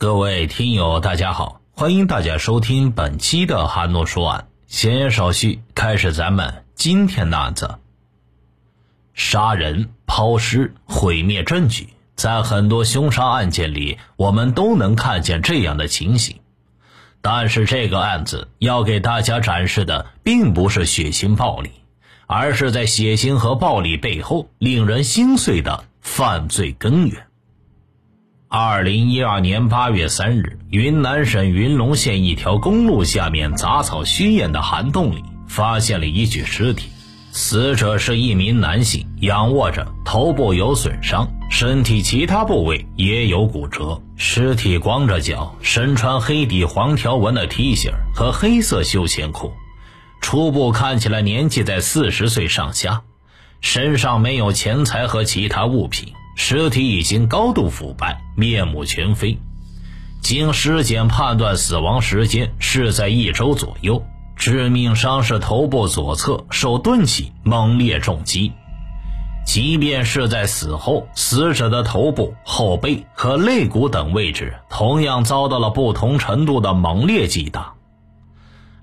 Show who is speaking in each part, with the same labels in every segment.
Speaker 1: 各位听友，大家好，欢迎大家收听本期的韩诺说案。闲言少叙，开始咱们今天的案子。杀人、抛尸、毁灭证据，在很多凶杀案件里，我们都能看见这样的情形。但是这个案子要给大家展示的，并不是血腥暴力，而是在血腥和暴力背后令人心碎的犯罪根源。二零一二年八月三日，云南省云龙县一条公路下面杂草虚掩的涵洞里，发现了一具尸体。死者是一名男性，仰卧着，头部有损伤，身体其他部位也有骨折。尸体光着脚，身穿黑底黄条纹的 T 恤和黑色休闲裤，初步看起来年纪在四十岁上下，身上没有钱财和其他物品。尸体已经高度腐败，面目全非。经尸检判断，死亡时间是在一周左右。致命伤是头部左侧受钝器猛烈重击。即便是在死后，死者的头部、后背和肋骨等位置同样遭到了不同程度的猛烈击打。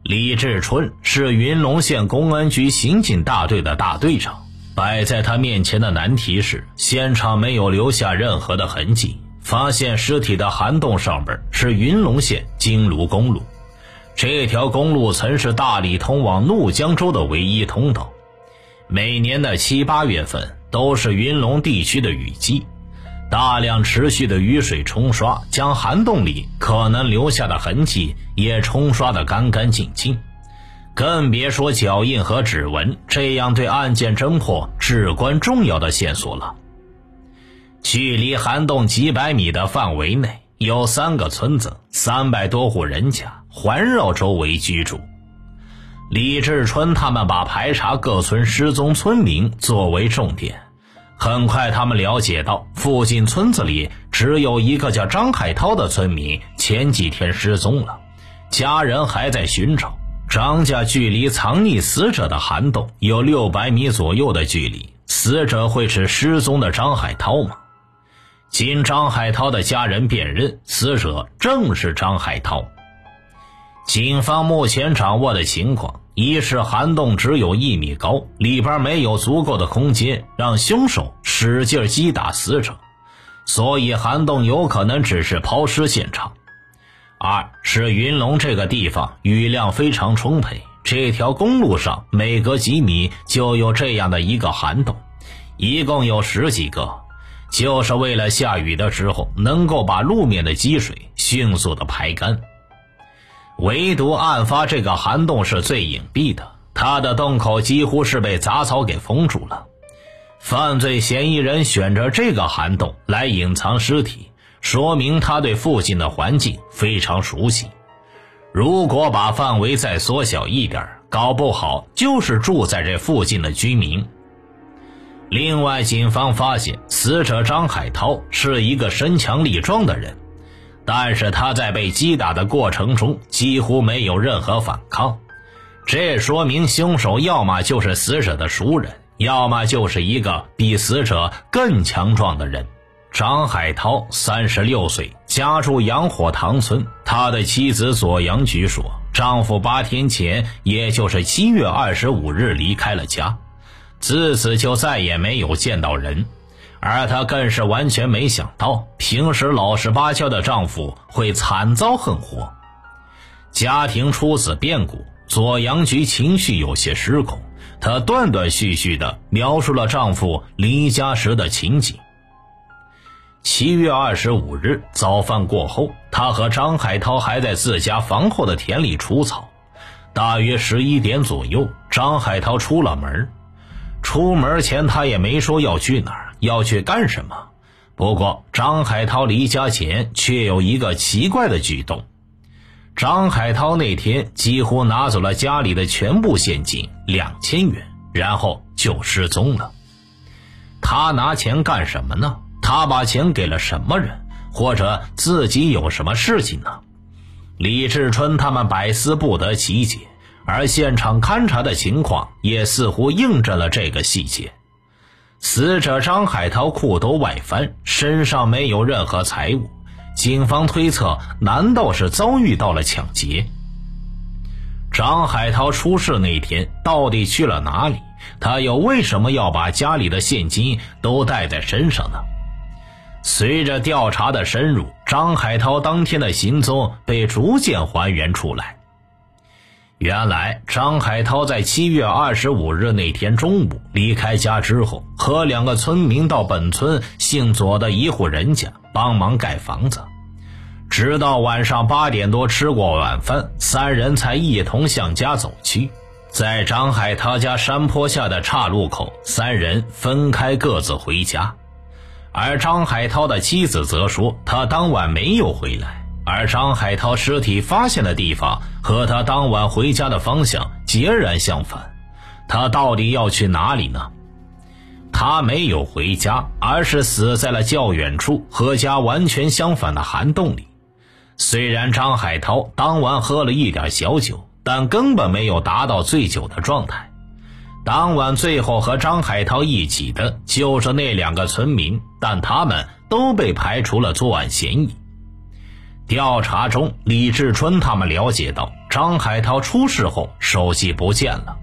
Speaker 1: 李志春是云龙县公安局刑警大队的大队长。摆在他面前的难题是，现场没有留下任何的痕迹。发现尸体的涵洞上边是云龙县金卢公路，这条公路曾是大理通往怒江州的唯一通道。每年的七八月份都是云龙地区的雨季，大量持续的雨水冲刷，将涵洞里可能留下的痕迹也冲刷得干干净净。更别说脚印和指纹这样对案件侦破至关重要的线索了。距离涵洞几百米的范围内有三个村子，三百多户人家环绕周围居住。李志春他们把排查各村失踪村民作为重点。很快，他们了解到附近村子里只有一个叫张海涛的村民前几天失踪了，家人还在寻找。张家距离藏匿死者的涵洞有六百米左右的距离，死者会是失踪的张海涛吗？经张海涛的家人辨认，死者正是张海涛。警方目前掌握的情况：一是涵洞只有一米高，里边没有足够的空间让凶手使劲击打死者，所以涵洞有可能只是抛尸现场。二是云龙这个地方雨量非常充沛，这条公路上每隔几米就有这样的一个涵洞，一共有十几个，就是为了下雨的时候能够把路面的积水迅速的排干。唯独案发这个涵洞是最隐蔽的，它的洞口几乎是被杂草给封住了，犯罪嫌疑人选择这个涵洞来隐藏尸体。说明他对附近的环境非常熟悉。如果把范围再缩小一点，搞不好就是住在这附近的居民。另外，警方发现死者张海涛是一个身强力壮的人，但是他在被击打的过程中几乎没有任何反抗，这说明凶手要么就是死者的熟人，要么就是一个比死者更强壮的人。张海涛三十六岁，家住杨火塘村。他的妻子左阳菊说，丈夫八天前，也就是七月二十五日离开了家，自此就再也没有见到人。而她更是完全没想到，平时老实巴交的丈夫会惨遭横祸。家庭出此变故，左阳菊情绪有些失控，她断断续续地描述了丈夫离家时的情景。七月二十五日早饭过后，他和张海涛还在自家房后的田里除草。大约十一点左右，张海涛出了门。出门前，他也没说要去哪儿，要去干什么。不过，张海涛离家前却有一个奇怪的举动。张海涛那天几乎拿走了家里的全部现金两千元，然后就失踪了。他拿钱干什么呢？他把钱给了什么人，或者自己有什么事情呢？李志春他们百思不得其解，而现场勘查的情况也似乎印证了这个细节。死者张海涛裤兜外翻，身上没有任何财物，警方推测，难道是遭遇到了抢劫？张海涛出事那天到底去了哪里？他又为什么要把家里的现金都带在身上呢？随着调查的深入，张海涛当天的行踪被逐渐还原出来。原来，张海涛在七月二十五日那天中午离开家之后，和两个村民到本村姓左的一户人家帮忙盖房子。直到晚上八点多吃过晚饭，三人才一同向家走去。在张海涛家山坡下的岔路口，三人分开各自回家。而张海涛的妻子则说，他当晚没有回来。而张海涛尸体发现的地方和他当晚回家的方向截然相反，他到底要去哪里呢？他没有回家，而是死在了较远处和家完全相反的涵洞里。虽然张海涛当晚喝了一点小酒，但根本没有达到醉酒的状态。当晚最后和张海涛一起的就是那两个村民，但他们都被排除了作案嫌疑。调查中，李志春他们了解到，张海涛出事后手机不见了。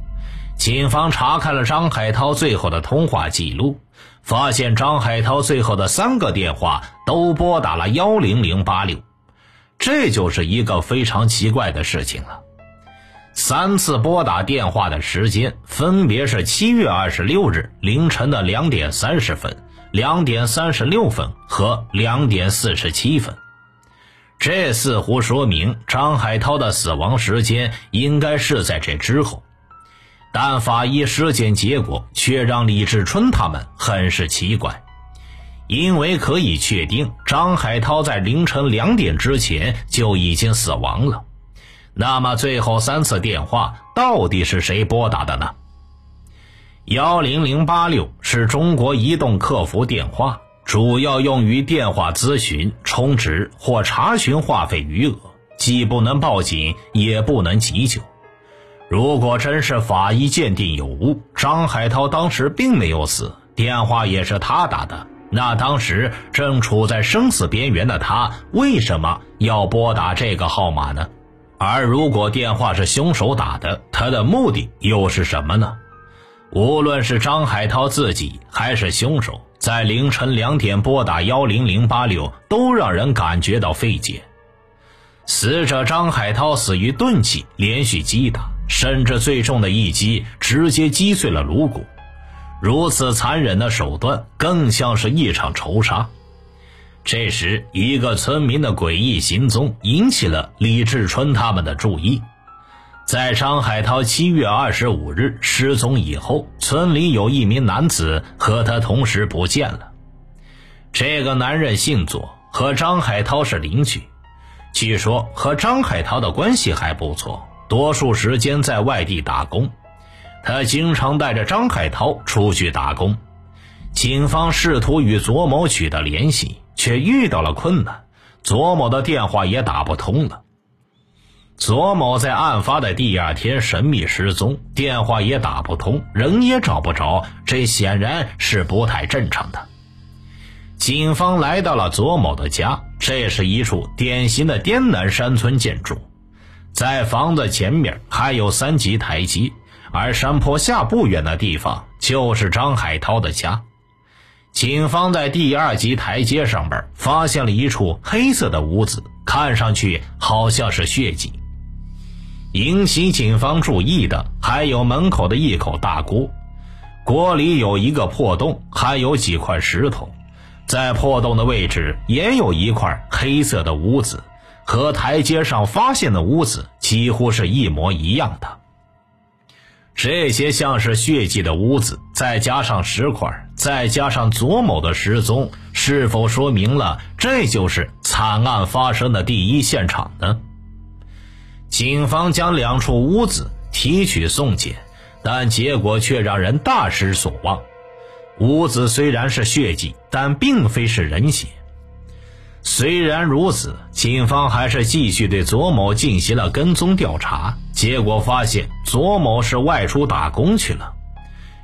Speaker 1: 警方查看了张海涛最后的通话记录，发现张海涛最后的三个电话都拨打了幺零零八六。这就是一个非常奇怪的事情了。三次拨打电话的时间分别是七月二十六日凌晨的两点三十分、两点三十六分和两点四十七分。这似乎说明张海涛的死亡时间应该是在这之后，但法医尸检结果却让李志春他们很是奇怪。因为可以确定，张海涛在凌晨两点之前就已经死亡了。那么，最后三次电话到底是谁拨打的呢？幺零零八六是中国移动客服电话，主要用于电话咨询、充值或查询话费余额，既不能报警，也不能急救。如果真是法医鉴定有误，张海涛当时并没有死，电话也是他打的。那当时正处在生死边缘的他，为什么要拨打这个号码呢？而如果电话是凶手打的，他的目的又是什么呢？无论是张海涛自己，还是凶手，在凌晨两点拨打幺零零八六，都让人感觉到费解。死者张海涛死于钝器连续击打，甚至最重的一击直接击碎了颅骨。如此残忍的手段，更像是一场仇杀。这时，一个村民的诡异行踪引起了李志春他们的注意。在张海涛七月二十五日失踪以后，村里有一名男子和他同时不见了。这个男人姓左，和张海涛是邻居，据说和张海涛的关系还不错，多数时间在外地打工。他经常带着张海涛出去打工，警方试图与左某取得联系，却遇到了困难。左某的电话也打不通了。左某在案发的第二天神秘失踪，电话也打不通，人也找不着，这显然是不太正常的。警方来到了左某的家，这是一处典型的滇南山村建筑，在房子前面还有三级台阶。而山坡下不远的地方就是张海涛的家。警方在第二级台阶上边发现了一处黑色的污渍，看上去好像是血迹。引起警方注意的还有门口的一口大锅，锅里有一个破洞，还有几块石头。在破洞的位置也有一块黑色的污渍，和台阶上发现的污渍几乎是一模一样的。这些像是血迹的污渍，再加上石块，再加上左某的失踪，是否说明了这就是惨案发生的第一现场呢？警方将两处污渍提取送检，但结果却让人大失所望。污渍虽然是血迹，但并非是人血。虽然如此，警方还是继续对左某进行了跟踪调查，结果发现左某是外出打工去了。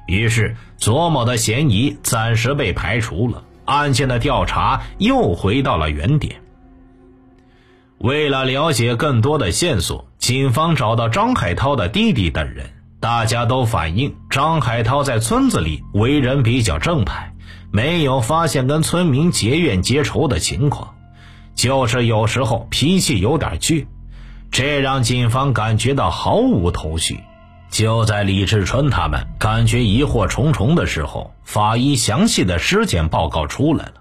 Speaker 1: 于是，左某的嫌疑暂时被排除了，案件的调查又回到了原点。为了了解更多的线索，警方找到张海涛的弟弟等人，大家都反映张海涛在村子里为人比较正派，没有发现跟村民结怨结仇的情况，就是有时候脾气有点倔，这让警方感觉到毫无头绪。就在李志春他们感觉疑惑重重的时候，法医详细的尸检报告出来了。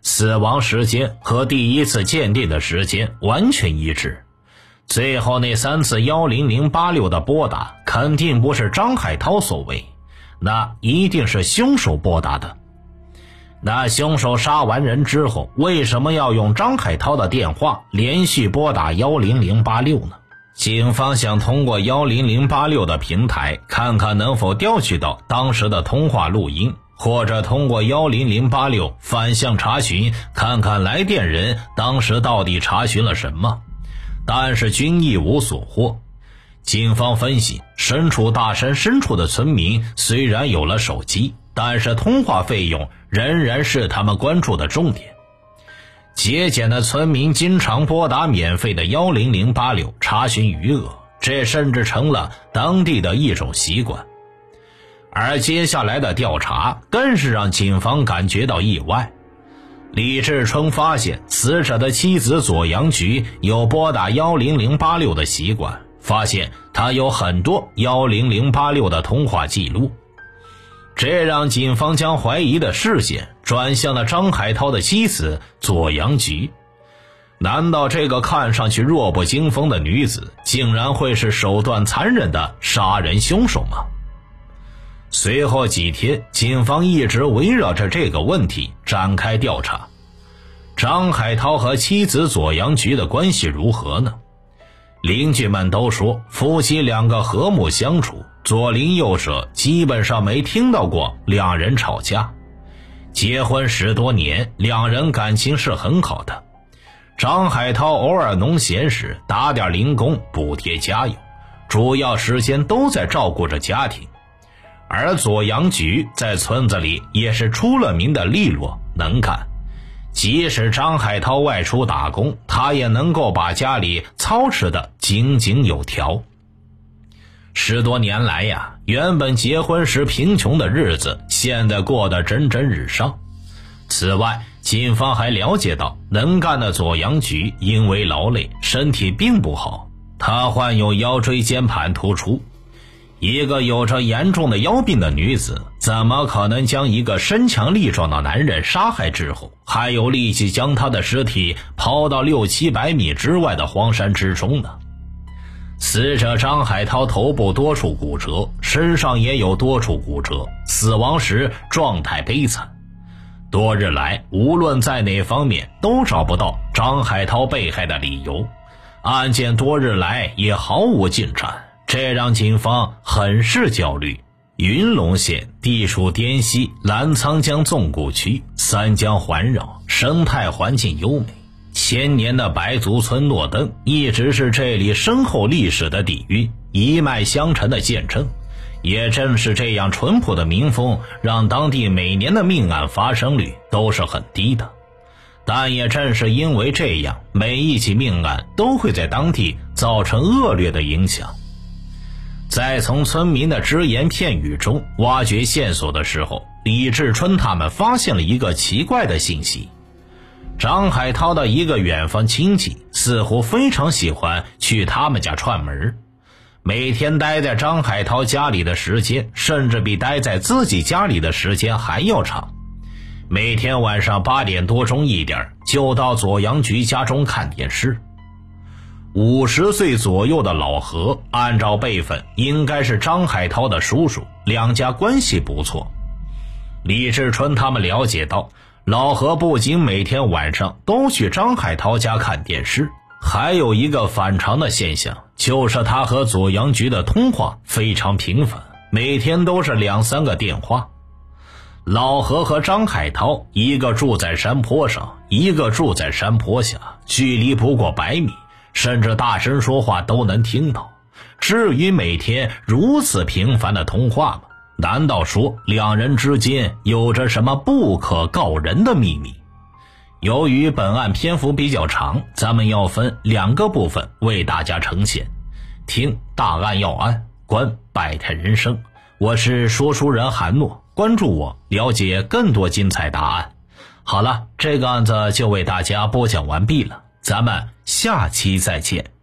Speaker 1: 死亡时间和第一次鉴定的时间完全一致，最后那三次幺零零八六的拨打肯定不是张海涛所为，那一定是凶手拨打的。那凶手杀完人之后，为什么要用张海涛的电话连续拨打幺零零八六呢？警方想通过幺零零八六的平台，看看能否调取到当时的通话录音。或者通过幺零零八六反向查询，看看来电人当时到底查询了什么，但是均一无所获。警方分析，身处大山深处的村民虽然有了手机，但是通话费用仍然是他们关注的重点。节俭的村民经常拨打免费的幺零零八六查询余额，这甚至成了当地的一种习惯。而接下来的调查更是让警方感觉到意外。李志春发现死者的妻子左阳菊有拨打幺零零八六的习惯，发现他有很多幺零零八六的通话记录，这让警方将怀疑的视线转向了张海涛的妻子左阳菊。难道这个看上去弱不禁风的女子，竟然会是手段残忍的杀人凶手吗？随后几天，警方一直围绕着这个问题展开调查。张海涛和妻子左阳菊的关系如何呢？邻居们都说夫妻两个和睦相处，左邻右舍基本上没听到过两人吵架。结婚十多年，两人感情是很好的。张海涛偶尔农闲时打点零工补贴家用，主要时间都在照顾着家庭。而左阳菊在村子里也是出了名的利落能干，即使张海涛外出打工，他也能够把家里操持的井井有条。十多年来呀，原本结婚时贫穷的日子，现在过得蒸蒸日上。此外，警方还了解到，能干的左阳菊因为劳累，身体并不好，他患有腰椎间盘突出。一个有着严重的腰病的女子，怎么可能将一个身强力壮的男人杀害之后，还有力气将他的尸体抛到六七百米之外的荒山之中呢？死者张海涛头部多处骨折，身上也有多处骨折，死亡时状态悲惨。多日来，无论在哪方面都找不到张海涛被害的理由，案件多日来也毫无进展。这让警方很是焦虑。云龙县地处滇西澜沧江纵谷区，三江环绕，生态环境优美。千年的白族村诺登一直是这里深厚历史的底蕴，一脉相承的见证。也正是这样淳朴的民风，让当地每年的命案发生率都是很低的。但也正是因为这样，每一起命案都会在当地造成恶劣的影响。在从村民的只言片语中挖掘线索的时候，李志春他们发现了一个奇怪的信息：张海涛的一个远方亲戚似乎非常喜欢去他们家串门，每天待在张海涛家里的时间，甚至比待在自己家里的时间还要长。每天晚上八点多钟一点，就到左阳菊家中看电视。五十岁左右的老何，按照辈分应该是张海涛的叔叔，两家关系不错。李志春他们了解到，老何不仅每天晚上都去张海涛家看电视，还有一个反常的现象，就是他和左阳菊的通话非常频繁，每天都是两三个电话。老何和张海涛，一个住在山坡上，一个住在山坡下，距离不过百米。甚至大声说话都能听到。至于每天如此频繁的通话吗？难道说两人之间有着什么不可告人的秘密？由于本案篇幅比较长，咱们要分两个部分为大家呈现。听大案要案，观百态人生。我是说书人韩诺，关注我，了解更多精彩答案。好了，这个案子就为大家播讲完毕了，咱们下期再见。